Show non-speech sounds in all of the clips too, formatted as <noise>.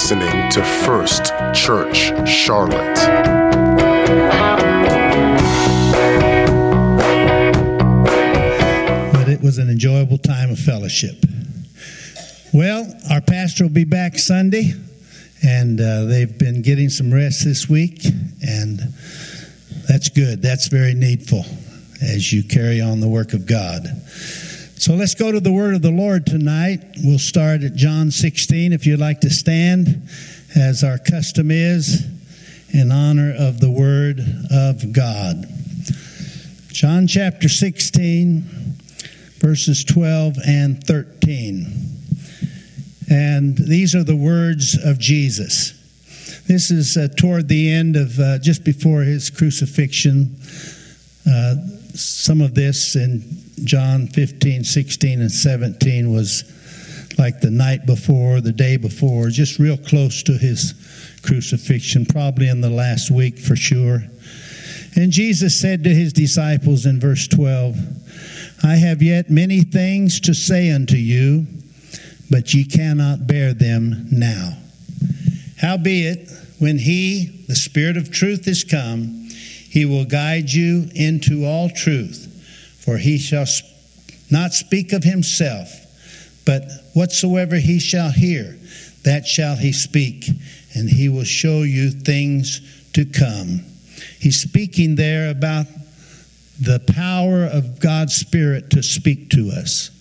listening to First Church Charlotte. but it was an enjoyable time of fellowship. Well, our pastor will be back Sunday, and uh, they've been getting some rest this week, and that's good. That's very needful as you carry on the work of God. So let's go to the word of the Lord tonight. We'll start at John 16. If you'd like to stand, as our custom is, in honor of the word of God. John chapter 16, verses 12 and 13. And these are the words of Jesus. This is uh, toward the end of uh, just before his crucifixion. Uh, some of this in John 15, 16, and 17 was like the night before, the day before, just real close to his crucifixion, probably in the last week for sure. And Jesus said to his disciples in verse 12, I have yet many things to say unto you, but ye cannot bear them now. Howbeit, when he, the Spirit of truth, is come, he will guide you into all truth for he shall not speak of himself, but whatsoever he shall hear, that shall he speak, and he will show you things to come. He's speaking there about the power of God's Spirit to speak to us,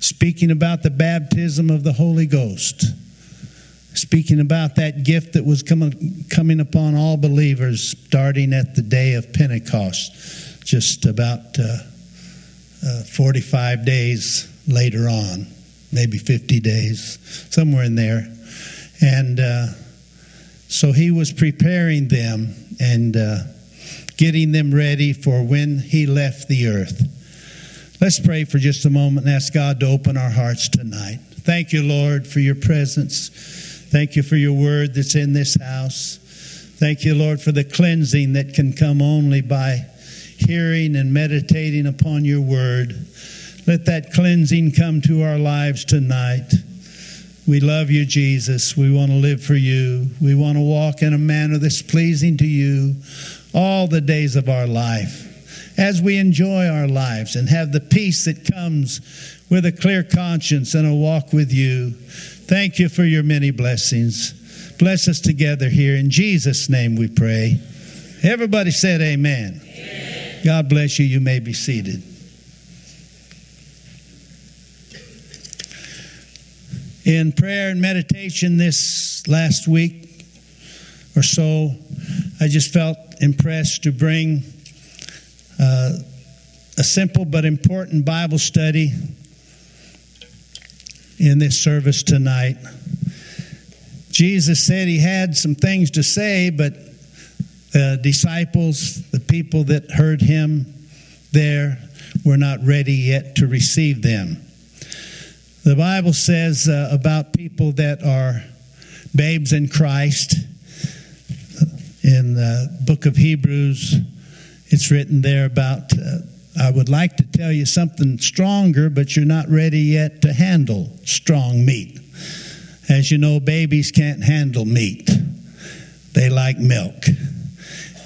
speaking about the baptism of the Holy Ghost, speaking about that gift that was coming, coming upon all believers starting at the day of Pentecost, just about. Uh, uh, 45 days later on, maybe 50 days, somewhere in there. And uh, so he was preparing them and uh, getting them ready for when he left the earth. Let's pray for just a moment and ask God to open our hearts tonight. Thank you, Lord, for your presence. Thank you for your word that's in this house. Thank you, Lord, for the cleansing that can come only by hearing and meditating upon your word. Let that cleansing come to our lives tonight. We love you, Jesus. We want to live for you. We want to walk in a manner that's pleasing to you all the days of our life. As we enjoy our lives and have the peace that comes with a clear conscience and a walk with you. Thank you for your many blessings. Bless us together here. In Jesus' name we pray. Everybody said, Amen. God bless you. You may be seated. In prayer and meditation this last week or so, I just felt impressed to bring uh, a simple but important Bible study in this service tonight. Jesus said he had some things to say, but the disciples, the people that heard him there, were not ready yet to receive them. The Bible says uh, about people that are babes in Christ. In the book of Hebrews, it's written there about, uh, I would like to tell you something stronger, but you're not ready yet to handle strong meat. As you know, babies can't handle meat, they like milk.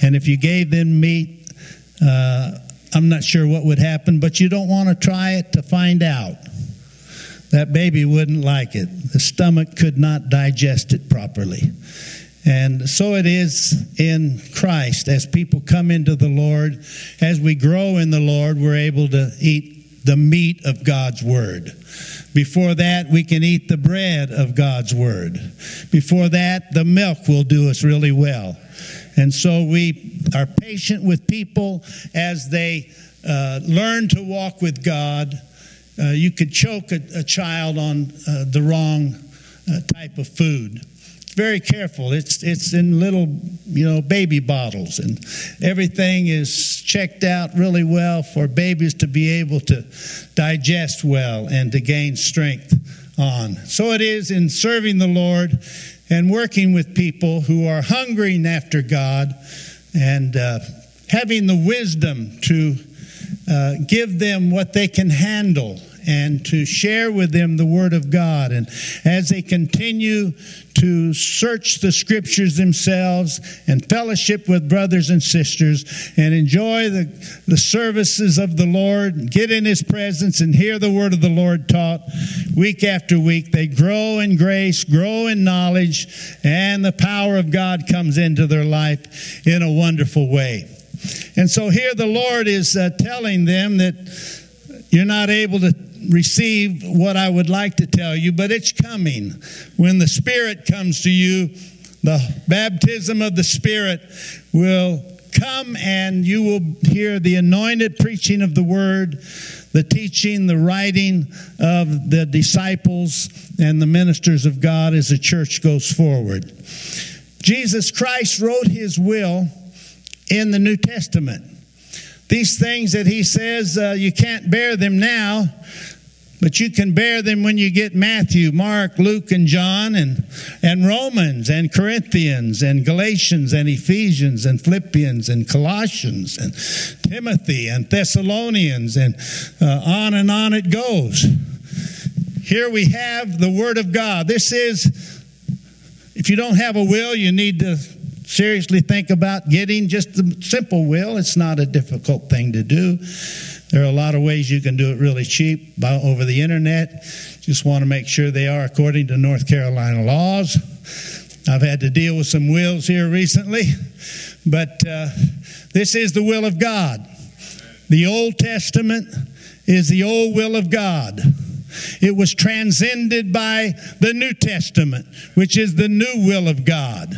And if you gave them meat, uh, I'm not sure what would happen, but you don't want to try it to find out. That baby wouldn't like it. The stomach could not digest it properly. And so it is in Christ. As people come into the Lord, as we grow in the Lord, we're able to eat the meat of God's Word. Before that, we can eat the bread of God's Word. Before that, the milk will do us really well. And so we are patient with people as they uh, learn to walk with God. Uh, you could choke a, a child on uh, the wrong uh, type of food. Very careful. It's it's in little you know baby bottles, and everything is checked out really well for babies to be able to digest well and to gain strength on. So it is in serving the Lord and working with people who are hungering after God and uh, having the wisdom to uh, give them what they can handle and to share with them the Word of God. And as they continue to search the Scriptures themselves and fellowship with brothers and sisters and enjoy the, the services of the Lord, and get in His presence and hear the Word of the Lord taught week after week, they grow in grace, grow in knowledge, and the power of God comes into their life in a wonderful way. And so here the Lord is uh, telling them that you're not able to receive what I would like to tell you, but it's coming. When the Spirit comes to you, the baptism of the Spirit will come and you will hear the anointed preaching of the word, the teaching, the writing of the disciples and the ministers of God as the church goes forward. Jesus Christ wrote his will in the New Testament. These things that he says uh, you can't bear them now, but you can bear them when you get Matthew, Mark, Luke, and John, and, and Romans, and Corinthians, and Galatians, and Ephesians, and Philippians, and Colossians, and Timothy, and Thessalonians, and uh, on and on it goes. Here we have the Word of God. This is, if you don't have a will, you need to seriously think about getting just the simple will. It's not a difficult thing to do. There are a lot of ways you can do it really cheap by, over the internet. Just want to make sure they are according to North Carolina laws. I've had to deal with some wills here recently, but uh, this is the will of God. The Old Testament is the old will of God. It was transcended by the New Testament, which is the new will of God.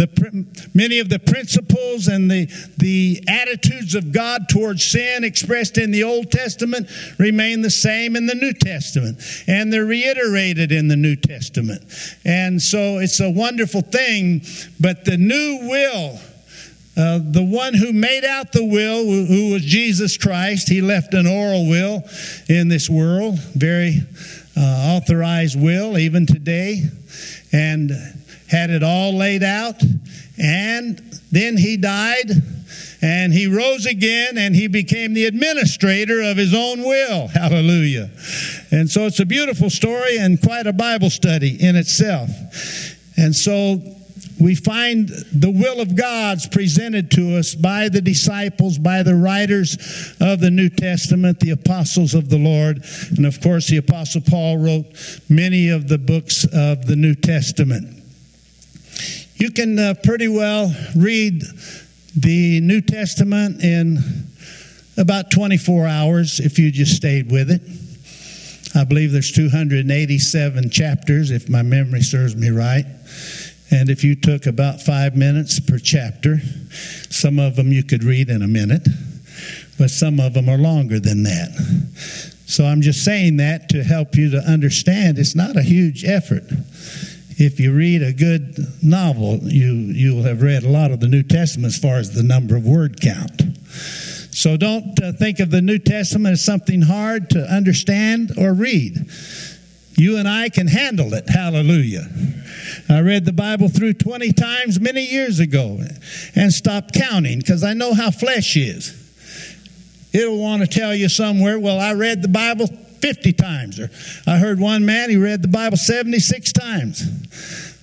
The, many of the principles and the, the attitudes of God towards sin expressed in the Old Testament remain the same in the New Testament, and they're reiterated in the New Testament. And so it's a wonderful thing, but the new will. Uh, the one who made out the will, who was Jesus Christ, he left an oral will in this world, very uh, authorized will, even today. And had it all laid out, and then he died, and he rose again, and he became the administrator of his own will. <laughs> Hallelujah. And so it's a beautiful story and quite a Bible study in itself. And so we find the will of God's presented to us by the disciples, by the writers of the New Testament, the apostles of the Lord. And of course, the apostle Paul wrote many of the books of the New Testament. You can uh, pretty well read the New Testament in about 24 hours if you just stayed with it. I believe there's 287 chapters, if my memory serves me right. And if you took about five minutes per chapter, some of them you could read in a minute, but some of them are longer than that. So I'm just saying that to help you to understand it's not a huge effort if you read a good novel, you, you will have read a lot of the New Testament as far as the number of word count. So don't uh, think of the New Testament as something hard to understand or read. You and I can handle it. Hallelujah. I read the Bible through 20 times many years ago and stopped counting because I know how flesh is. It'll want to tell you somewhere, well, I read the Bible 50 times. Or I heard one man, he read the Bible 76 times.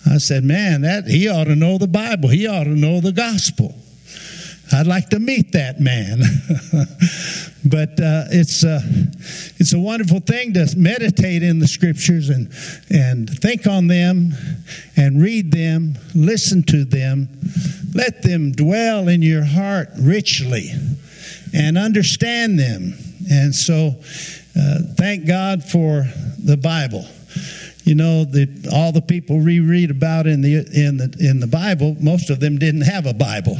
I said, man, that he ought to know the Bible. He ought to know the gospel. I'd like to meet that man. <laughs> but uh, it's, uh, it's a wonderful thing to meditate in the scriptures and, and think on them and read them, listen to them, let them dwell in your heart richly and understand them. And so uh, thank God for the Bible. You know, the, all the people we read about in the, in, the, in the Bible, most of them didn't have a Bible.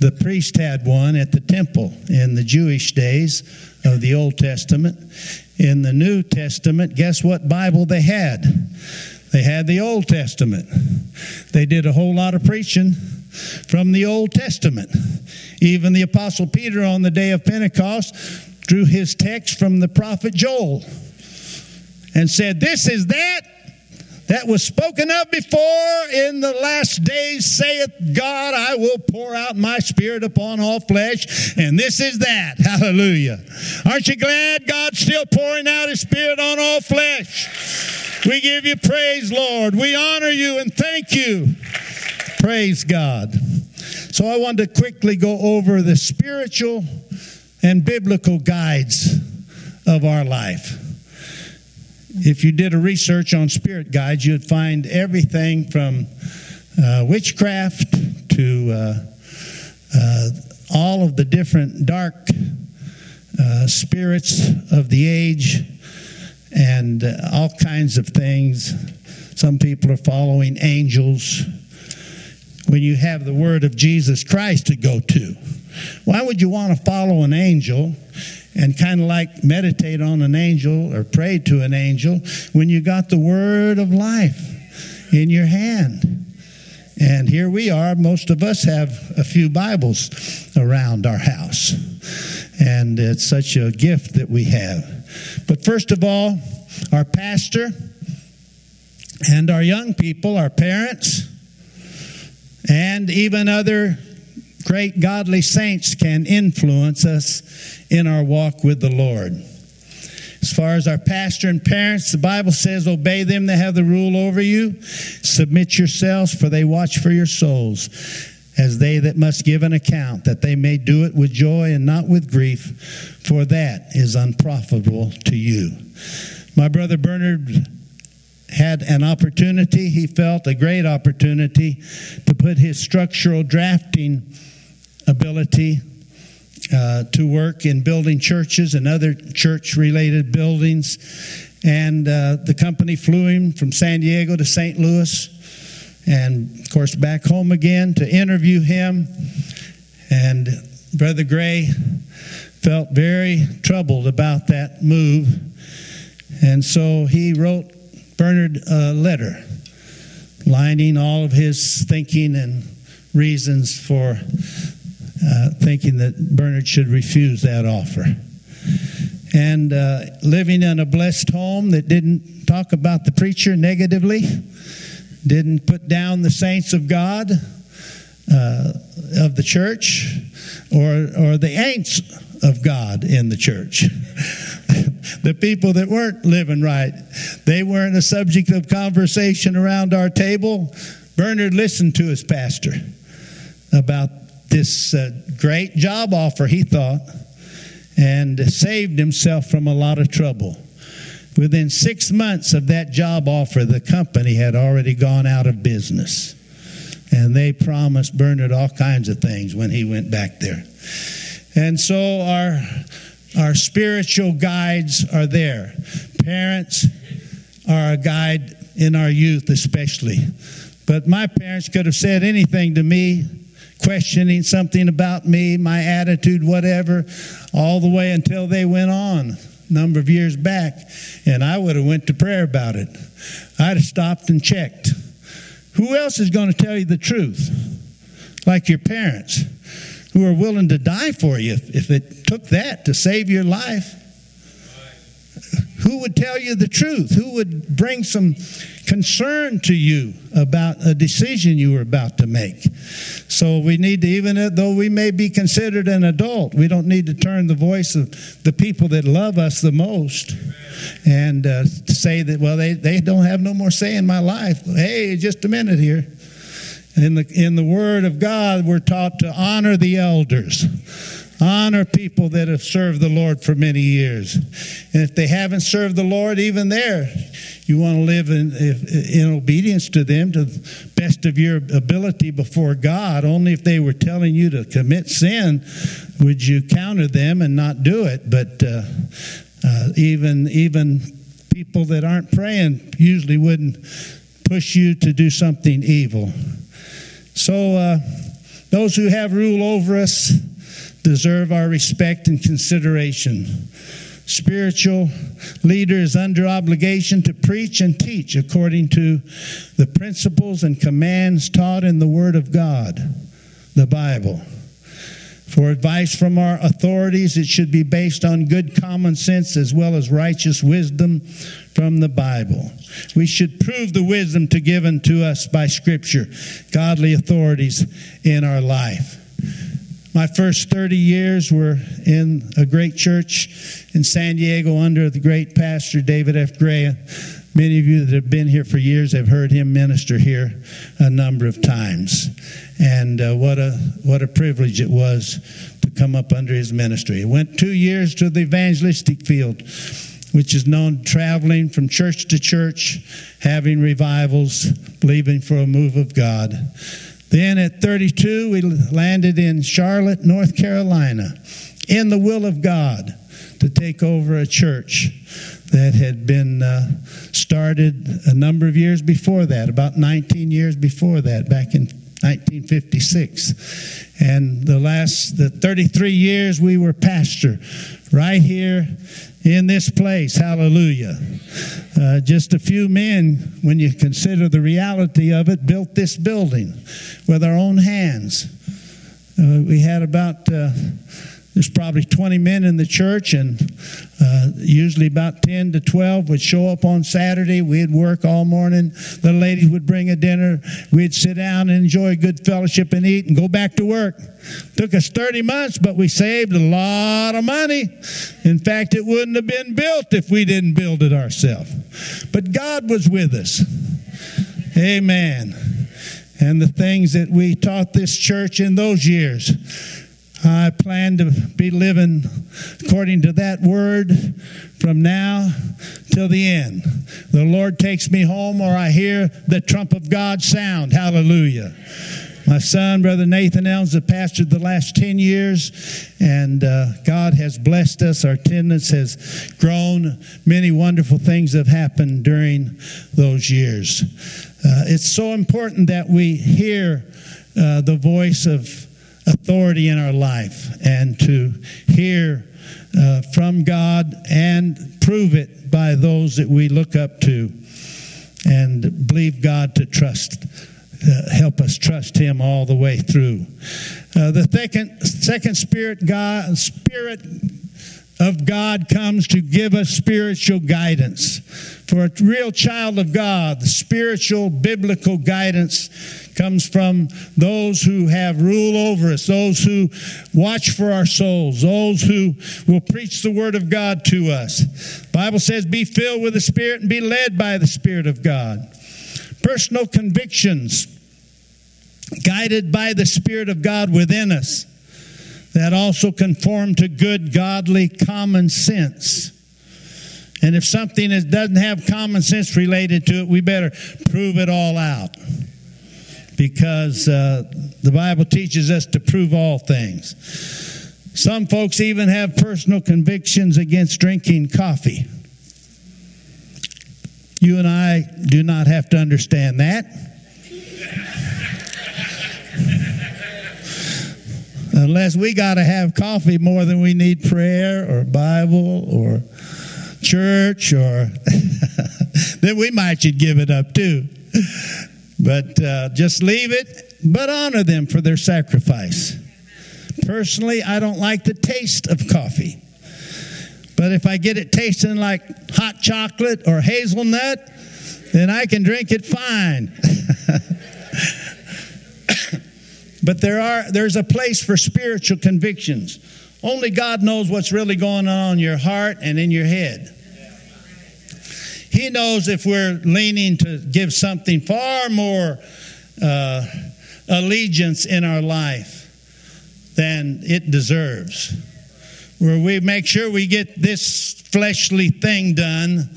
The priest had one at the temple in the Jewish days of the Old Testament. In the New Testament, guess what Bible they had? They had the Old Testament. They did a whole lot of preaching from the Old Testament. Even the Apostle Peter on the day of Pentecost drew his text from the prophet Joel and said, This is that that was spoken of before in the last days, saith God, I will pour out my spirit upon all flesh. And this is that. <laughs> Hallelujah. Aren't you glad God's still pouring out his spirit on all flesh? We give you praise, Lord. We honor you and thank you. Praise God. So I want to quickly go over the spiritual and biblical guides of our life. If you did a research on spirit guides, you'd find everything from uh, witchcraft to uh, uh, all of the different dark uh, spirits of the age and uh, all kinds of things. Some people are following angels when you have the word of Jesus Christ to go to. Why would you want to follow an angel and kind of like meditate on an angel or pray to an angel when you got the word of life in your hand. And here we are. Most of us have a few Bibles around our house. And it's such a gift that we have. But first of all, our pastor and our young people, our parents, and even other great godly saints can influence us in our walk with the Lord. As far as our pastor and parents, the Bible says, Obey them that have the rule over you. Submit yourselves, for they watch for your souls, as they that must give an account, that they may do it with joy and not with grief, for that is unprofitable to you. My brother Bernard had an opportunity, he felt a great opportunity to put his structural drafting ability uh, to work in building churches and other church related buildings. And uh, the company flew him from San Diego to St. Louis and, of course, back home again to interview him. And Brother Gray felt very troubled about that move. And so he wrote Bernard a letter lining all of his thinking and reasons for uh, thinking that Bernard should refuse that offer. And uh, living in a blessed home that didn't talk about the preacher negatively, didn't put down the saints of God, uh, of the church, or, or the ain'ts of God in the church. <laughs> the people that weren't living right, they weren't a subject of conversation around our table. Bernard listened to his pastor about this uh, great job offer, he thought, and saved himself from a lot of trouble. Within six months of that job offer, the company had already gone out of business. And they promised Bernard all kinds of things when he went back there. And so our, our spiritual guides are there. Parents are a guide in our youth, especially. But my parents could have said anything to me questioning something about me, my attitude, whatever, all the way until they went on a number of years back, and I would have went to prayer about it. I'd have stopped and checked. Who else is going to tell you the truth? Like your parents, who are willing to die for you if, if it took that to save your life. Who would tell you the truth? Who would bring some concern to you about a decision you were about to make? So we need to, even though we may be considered an adult, we don't need to turn the voice of the people that love us the most and uh, say that, well, they, they don't have no more say in my life. Hey, just a minute here. In the, in the Word of God, we're taught to honor the elders Honor people that have served the Lord for many years. And if they haven't served the Lord, even there, you want to live in, in obedience to them to the best of your ability before God. Only if they were telling you to commit sin would you counter them and not do it. But uh, uh, even, even people that aren't praying usually wouldn't push you to do something evil. So, uh, those who have rule over us, deserve our respect and consideration. Spiritual leader is under obligation to preach and teach according to the principles and commands taught in the Word of God, the Bible. For advice from our authorities, it should be based on good common sense as well as righteous wisdom, from the Bible. We should prove the wisdom to given to us by Scripture, godly authorities in our life. My first 30 years were in a great church in San Diego under the great pastor David F. Gray. Many of you that have been here for years have heard him minister here a number of times. And uh, what, a, what a privilege it was to come up under his ministry. I went two years to the evangelistic field, which is known traveling from church to church, having revivals, believing for a move of God. Then at 32, we landed in Charlotte, North Carolina, in the will of God to take over a church that had been uh, started a number of years before that, about 19 years before that, back in 1956. And the last, the 33 years we were pastor right here in this place. Hallelujah. Uh, just a few men, when you consider the reality of it, built this building with our own hands. Uh, we had about. Uh, there's probably 20 men in the church, and uh, usually about 10 to 12 would show up on Saturday. We'd work all morning. The ladies would bring a dinner. We'd sit down and enjoy good fellowship and eat and go back to work. Took us 30 months, but we saved a lot of money. In fact, it wouldn't have been built if we didn't build it ourselves. But God was with us. Amen. And the things that we taught this church in those years I plan to be living according to that word from now till the end. The Lord takes me home or I hear the trump of God sound. Hallelujah. My son, Brother Nathan Elms, has pastored the last 10 years, and uh, God has blessed us. Our attendance has grown. Many wonderful things have happened during those years. Uh, it's so important that we hear uh, the voice of authority in our life and to hear uh, from God and prove it by those that we look up to and believe God to trust. Uh, help us trust Him all the way through. Uh, the second, second spirit, God, spirit of God comes to give us spiritual guidance. For a real child of God, the spiritual biblical guidance comes from those who have rule over us, those who watch for our souls, those who will preach the word of God to us. Bible says, be filled with the Spirit and be led by the Spirit of God. Personal convictions guided by the Spirit of God within us that also conform to good, godly common sense. And if something is, doesn't have common sense related to it, we better prove it all out. Because uh, the Bible teaches us to prove all things. Some folks even have personal convictions against drinking coffee. You and I do not have to understand that. Unless we got to have coffee more than we need prayer or Bible or church or <laughs> then we might should give it up too. But uh, just leave it, but honor them for their sacrifice. Personally, I don't like the taste of coffee. But if I get it tasting like hot chocolate or hazelnut, then I can drink it fine. <laughs> But there are, there's a place for spiritual convictions. Only God knows what's really going on in your heart and in your head. He knows if we're leaning to give something far more uh, allegiance in our life than it deserves. Where we make sure we get this fleshly thing done.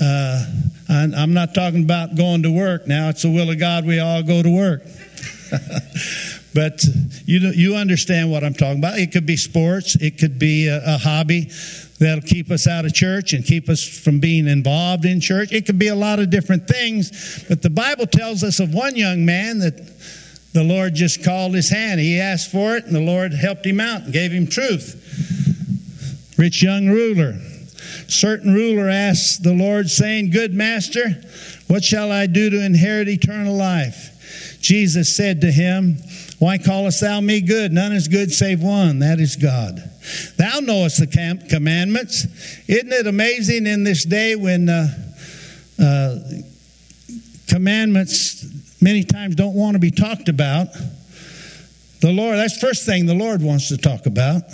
Uh, I'm not talking about going to work now. It's the will of God we all go to work. <laughs> but you you understand what I'm talking about. It could be sports. It could be a, a, hobby that'll keep us out of church and keep us from being involved in church. It could be a lot of different things. But the Bible tells us of one young man that the Lord just called his hand. He asked for it, and the Lord helped him out and gave him truth. Rich young ruler. Certain ruler asked the Lord, saying, Good master, what shall I do to inherit eternal life? Jesus said to him, Why callest thou me good? None is good save one, that is God. Thou knowest the com- commandments. Isn't it amazing in this day when uh, uh, commandments many times don't want to be talked about? The Lord, that's the first thing the Lord wants to talk about.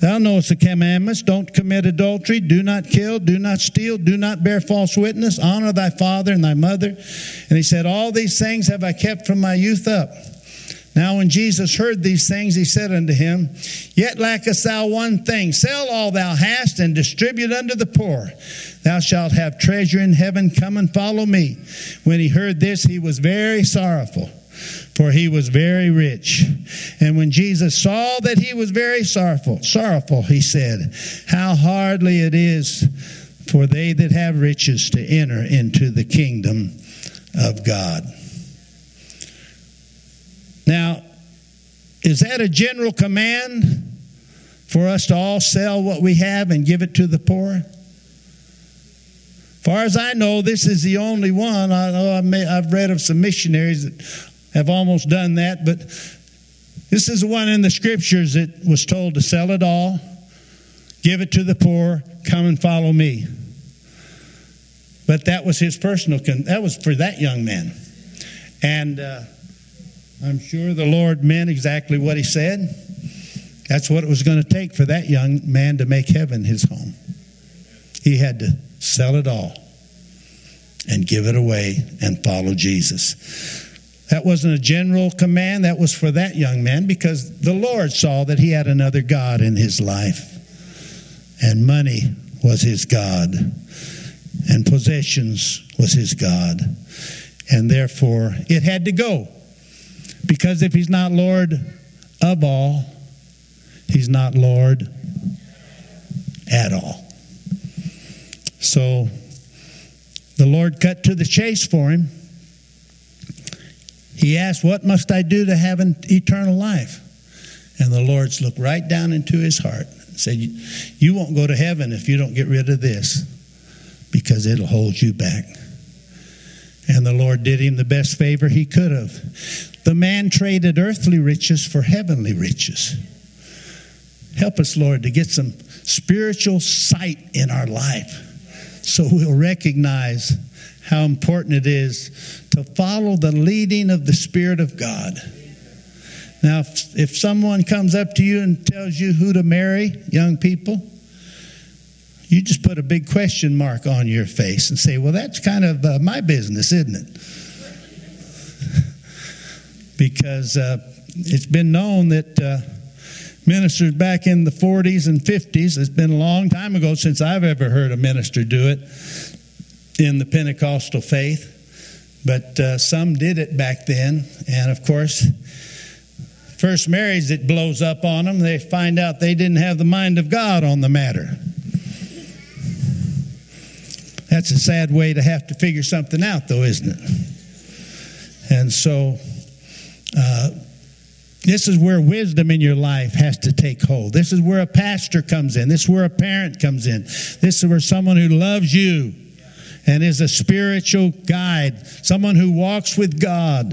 Thou knowest the commandments don't commit adultery, do not kill, do not steal, do not bear false witness, honor thy father and thy mother. And he said, All these things have I kept from my youth up. Now, when Jesus heard these things, he said unto him, Yet lackest thou one thing. Sell all thou hast and distribute unto the poor. Thou shalt have treasure in heaven. Come and follow me. When he heard this, he was very sorrowful for he was very rich. And when Jesus saw that he was very sorrowful, sorrowful, he said, How hardly it is for they that have riches to enter into the kingdom of God. Now, is that a general command for us to all sell what we have and give it to the poor? Far as I know, this is the only one. I know I've read of some missionaries that have almost done that, but this is the one in the scriptures that was told to sell it all, give it to the poor, come and follow me. But that was his personal, con- that was for that young man. And uh, I'm sure the Lord meant exactly what he said. That's what it was going to take for that young man to make heaven his home. He had to sell it all and give it away and follow Jesus. That wasn't a general command, that was for that young man because the Lord saw that he had another God in his life. And money was his God, and possessions was his God. And therefore, it had to go. Because if he's not Lord of all, he's not Lord at all. So the Lord cut to the chase for him he asked, What must I do to have an eternal life? And the Lord's looked right down into his heart and said, You won't go to heaven if you don't get rid of this because it'll hold you back. And the Lord did him the best favor he could have. The man traded earthly riches for heavenly riches. Help us, Lord, to get some spiritual sight in our life so we'll recognize how important it is to follow the leading of the Spirit of God. Now, if, if someone comes up to you and tells you who to marry, young people, you just put a big question mark on your face and say, Well, that's kind of uh, my business, isn't it? <laughs> because uh, it's been known that uh, ministers back in the 40s and 50s, it's been a long time ago since I've ever heard a minister do it in the Pentecostal faith, but uh, some did it back then. And of course, first marriage that blows up on them, they find out they didn't have the mind of God on the matter. That's a sad way to have to figure something out, though, isn't it? And so, uh, this is where wisdom in your life has to take hold. This is where a pastor comes in. This is where a parent comes in. This is where someone who loves you and is a spiritual guide, someone who walks with God.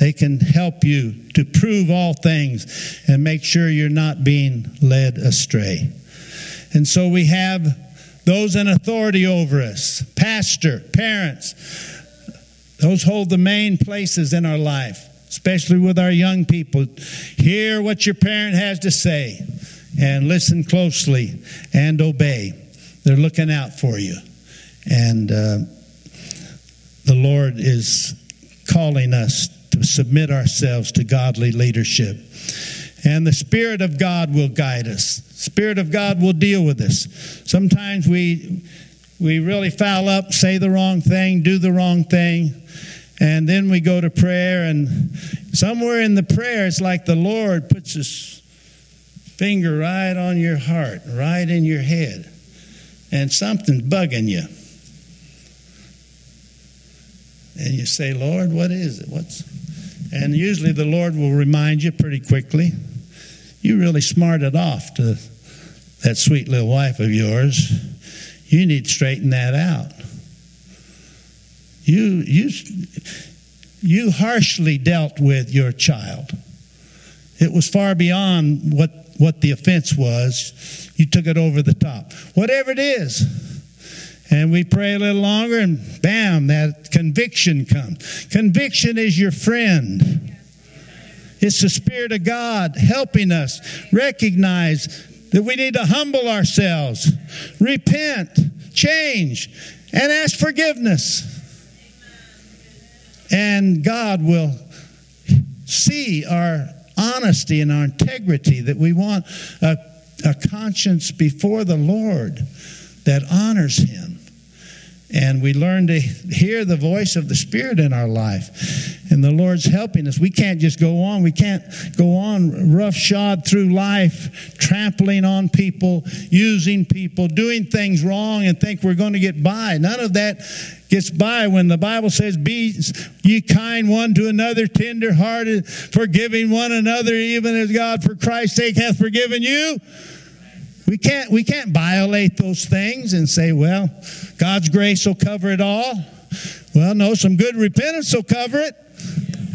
They can help you to prove all things and make sure you're not being led astray. And so we have those in authority over us pastor, parents. Those hold the main places in our life, especially with our young people. Hear what your parent has to say and listen closely and obey. They're looking out for you. And uh, the Lord is calling us to submit ourselves to godly leadership. And the Spirit of God will guide us. Spirit of God will deal with us. Sometimes we we really foul up, say the wrong thing, do the wrong thing, and then we go to prayer and somewhere in the prayer it's like the Lord puts his finger right on your heart, right in your head. And something's bugging you. And you say, Lord, what is it? What's and usually the Lord will remind you pretty quickly. You really smarted off to that sweet little wife of yours. You need to straighten that out. You you you harshly dealt with your child. It was far beyond what, what the offense was. You took it over the top. Whatever it is. And we pray a little longer, and bam, that conviction comes. Conviction is your friend. It's the Spirit of God helping us recognize that we need to humble ourselves, repent, change, and ask forgiveness. And God will see our honesty and our integrity, that we want a, a conscience before the Lord that honors Him and we learn to hear the voice of the Spirit in our life. And the Lord's helping us. We can't just go on. We can't go on roughshod through life, trampling on people, using people, doing things wrong, and think we're going to get by. None of that gets by when the Bible says, Be ye kind one to another, tender hearted, forgiving one another, even as God for Christ's sake hath forgiven you. We can't, we can't violate those things and say, well, God's grace will cover it all. Well, no, some good repentance will cover it.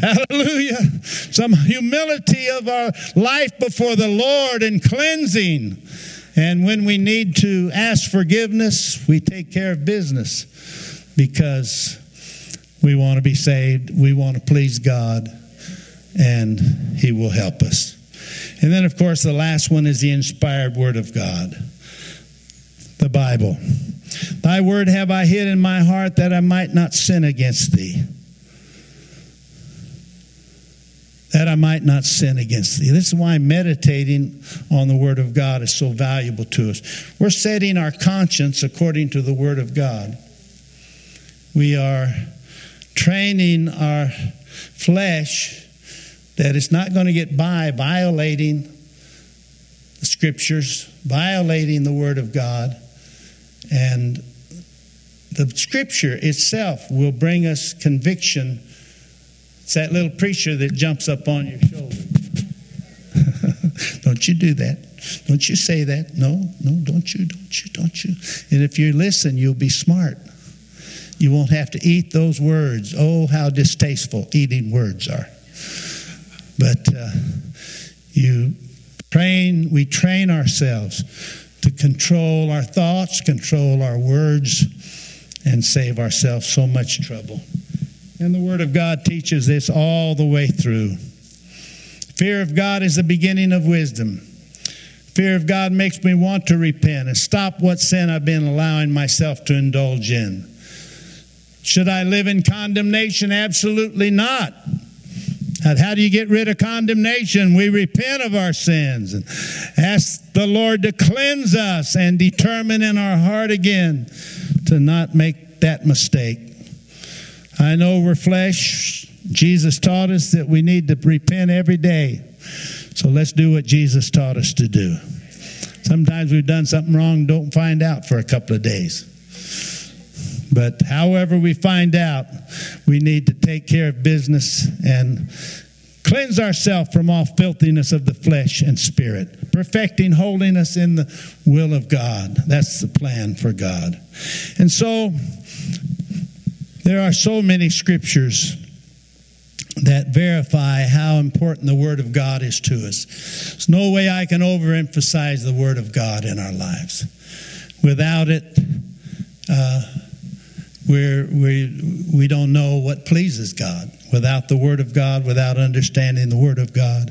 <laughs> Hallelujah. Some humility of our life before the Lord and cleansing. And when we need to ask forgiveness, we take care of business because we want to be saved. We want to please God, and He will help us. And then, of course, the last one is the inspired Word of God, the Bible. Thy word have I hid in my heart that I might not sin against thee. That I might not sin against thee. This is why meditating on the Word of God is so valuable to us. We're setting our conscience according to the Word of God. We are training our flesh that it's not going to get by violating the scriptures, violating the Word of God. And the scripture itself will bring us conviction. It's that little preacher that jumps up on your shoulder. <laughs> don't you do that. Don't you say that. No, no, don't you, don't you, don't you. And if you listen, you'll be smart. You won't have to eat those words. Oh, how distasteful eating words are. But uh, you train, we train ourselves to control our thoughts, control our words, and save ourselves so much trouble. And the Word of God teaches this all the way through. Fear of God is the beginning of wisdom. Fear of God makes me want to repent and stop what sin I've been allowing myself to indulge in. Should I live in condemnation? Absolutely not. How do you get rid of condemnation? We repent of our sins and ask the Lord to cleanse us and determine in our heart again to not make that mistake. I know we're flesh. Jesus taught us that we need to repent every day. So let's do what Jesus taught us to do. Sometimes we've done something wrong, don't find out for a couple of days. But however we find out, we need to take care of business and cleanse ourselves from all filthiness of the flesh and spirit, perfecting holiness in the will of God. That's the plan for God. And so there are so many scriptures that verify how important the Word of God is to us. There's no way I can overemphasize the Word of God in our lives. Without it, uh, we're, we, we don't know what pleases God. Without the Word of God, without understanding the Word of God.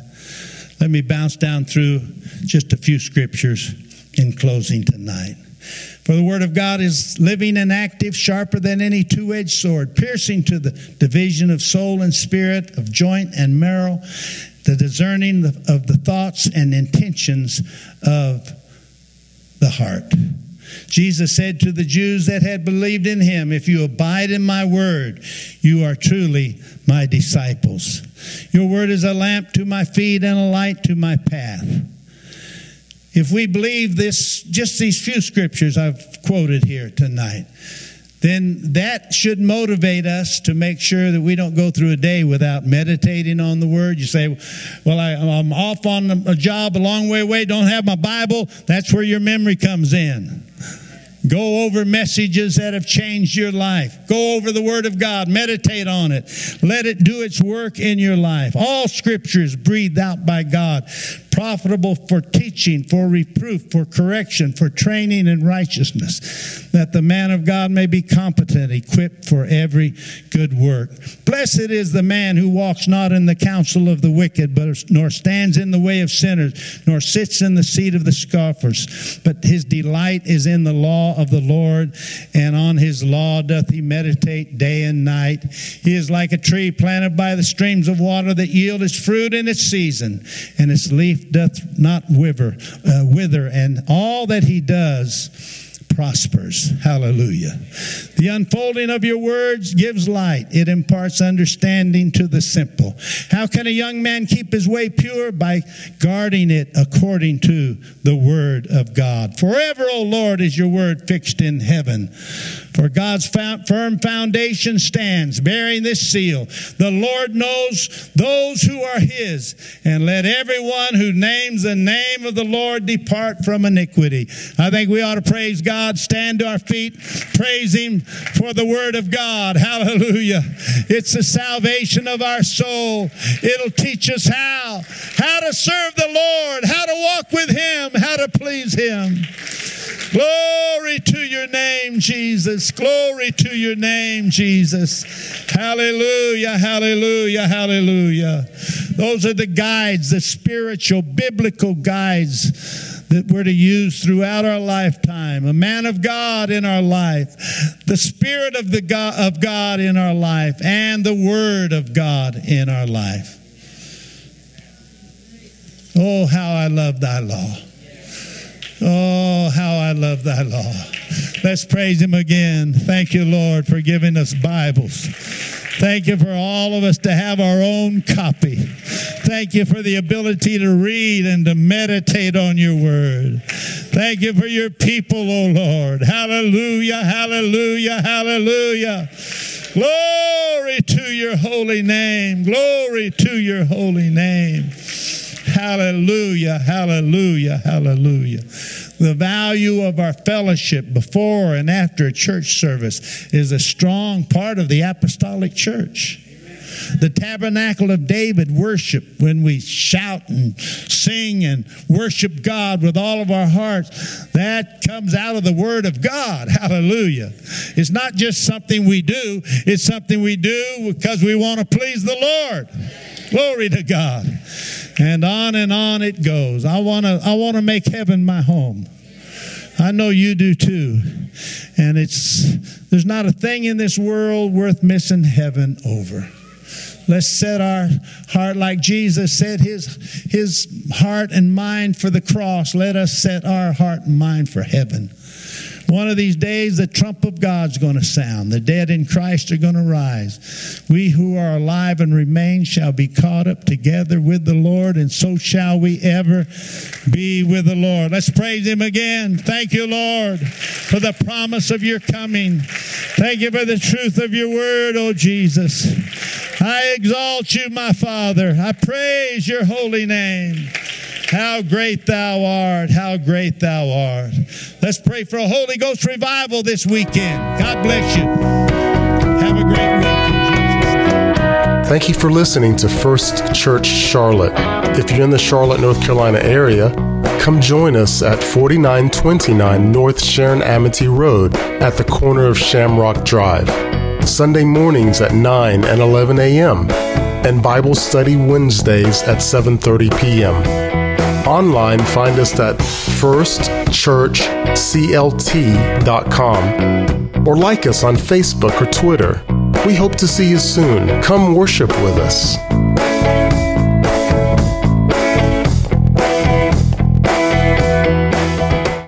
Let me bounce down through just a few scriptures in closing tonight. For the Word of God is living and active, sharper than any two edged sword, piercing to the division of soul and spirit, of joint and marrow, the discerning of the thoughts and intentions of the heart. Jesus said to the Jews that had believed in him, If you abide in my word, you are truly my disciples. Your word is a lamp to my feet and a light to my path. If we believe this, just these few scriptures I've quoted here tonight, then that should motivate us to make sure that we don't go through a day without meditating on the word. You say, Well, I, am off on a job a long way away, don't have my Bible. That's where your memory comes in. Go over messages that have changed your life. Go over the Word of God. Meditate on it. Let it do its work in your life. All scriptures breathed out by God, profitable for teaching, for reproof, for correction, for training in righteousness, that the man of God may be competent, equipped for every good work. Blessed is the man who walks not in the counsel of the wicked, but nor stands in the way of sinners, nor sits in the seat of the scoffers, but his delight is in the law of the Lord, and on his law doth he meditate day and night. He is like a tree planted by the streams of water that yield its fruit in its season, and its leaf doth not wither, uh, wither, and all that he does prospers. Hallelujah. The unfolding of your words gives light. It imparts understanding to the simple. How can a young man keep his way pure? By guarding it according to the word of God. Forever, O Lord, is your word fixed in heaven. For God's firm foundation stands, bearing this seal. The Lord knows those who are his, and let everyone who names the name of the Lord depart from iniquity. I think we ought to praise God, stand to our feet, praise him for the word of God. Hallelujah. It's the salvation of our soul. It'll teach us how, how to serve the Lord, how to walk with him, how to please him. Glory to your name, Jesus. Glory to your name, Jesus. Hallelujah, hallelujah, hallelujah. Those are the guides, the spiritual, biblical guides that we're to use throughout our lifetime. A man of God in our life, the Spirit of, the God, of God in our life, and the Word of God in our life. Oh, how I love thy law. Oh, how I love thy law. Let's praise him again. Thank you, Lord, for giving us Bibles. Thank you for all of us to have our own copy. Thank you for the ability to read and to meditate on your word. Thank you for your people, O oh Lord. Hallelujah, hallelujah, hallelujah. Glory to your holy name. Glory to your holy name. Hallelujah, hallelujah, hallelujah. The value of our fellowship before and after a church service is a strong part of the apostolic church. The tabernacle of David worship, when we shout and sing and worship God with all of our hearts, that comes out of the Word of God. Hallelujah. It's not just something we do, it's something we do because we want to please the Lord. Glory to God. And on and on it goes. I want to I want to make heaven my home. I know you do too. And it's there's not a thing in this world worth missing heaven over. Let's set our heart like Jesus set his, his heart and mind for the cross. Let us set our heart and mind for heaven. One of these days, the trump of God's going to sound. The dead in Christ are going to rise. We who are alive and remain shall be caught up together with the Lord, and so shall we ever be with the Lord. Let's praise Him again. Thank you, Lord, for the promise of your coming. Thank you for the truth of your word, O oh Jesus. I exalt you, my Father. I praise your holy name. How great thou art. How great thou art. Let's pray for a Holy Ghost revival this weekend. God bless you. Have a great week. Thank you for listening to First Church Charlotte. If you're in the Charlotte, North Carolina area, come join us at 4929 North Sharon Amity Road at the corner of Shamrock Drive. Sunday mornings at 9 and 11 a.m. and Bible study Wednesdays at 7:30 p.m. Online, find us at firstchurchclt.com or like us on Facebook or Twitter. We hope to see you soon. Come worship with us.